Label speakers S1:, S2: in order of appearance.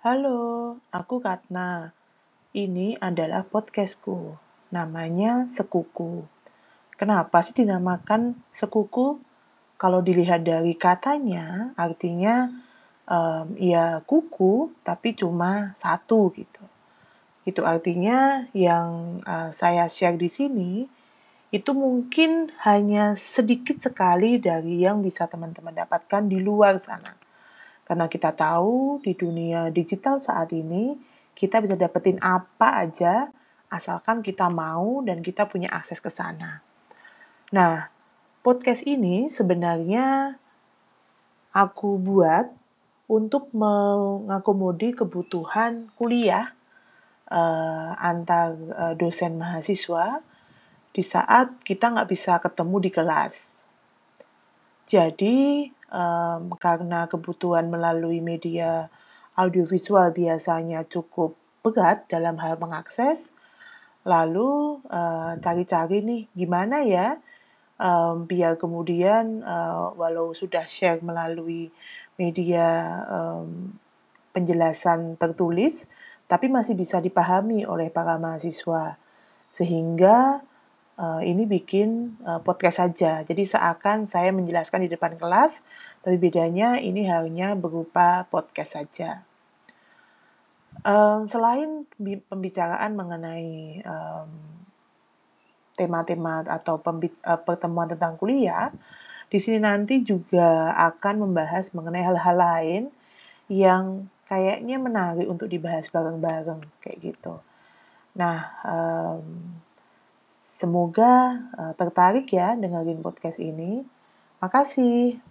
S1: Halo, aku Katna. Ini adalah podcastku. Namanya Sekuku. Kenapa sih dinamakan Sekuku? Kalau dilihat dari katanya, artinya um, ya kuku, tapi cuma satu gitu. Itu artinya yang uh, saya share di sini itu mungkin hanya sedikit sekali dari yang bisa teman-teman dapatkan di luar sana. Karena kita tahu di dunia digital saat ini, kita bisa dapetin apa aja asalkan kita mau dan kita punya akses ke sana. Nah, podcast ini sebenarnya aku buat untuk mengakomodi kebutuhan kuliah uh, antar uh, dosen mahasiswa di saat kita nggak bisa ketemu di kelas. Jadi um, karena kebutuhan melalui media audiovisual biasanya cukup berat dalam hal mengakses. Lalu uh, cari-cari nih gimana ya um, biar kemudian uh, walau sudah share melalui media um, penjelasan tertulis, tapi masih bisa dipahami oleh para mahasiswa sehingga uh, ini bikin uh, podcast saja. Jadi seakan saya menjelaskan di depan kelas, tapi bedanya ini hanya berupa podcast saja. Um, selain pembicaraan mengenai tema-tema atau uh, pertemuan tentang kuliah, di sini nanti juga akan membahas mengenai hal-hal lain yang kayaknya menarik untuk dibahas bareng-bareng kayak gitu. Nah, um, Semoga uh, tertarik ya dengerin podcast ini. Makasih.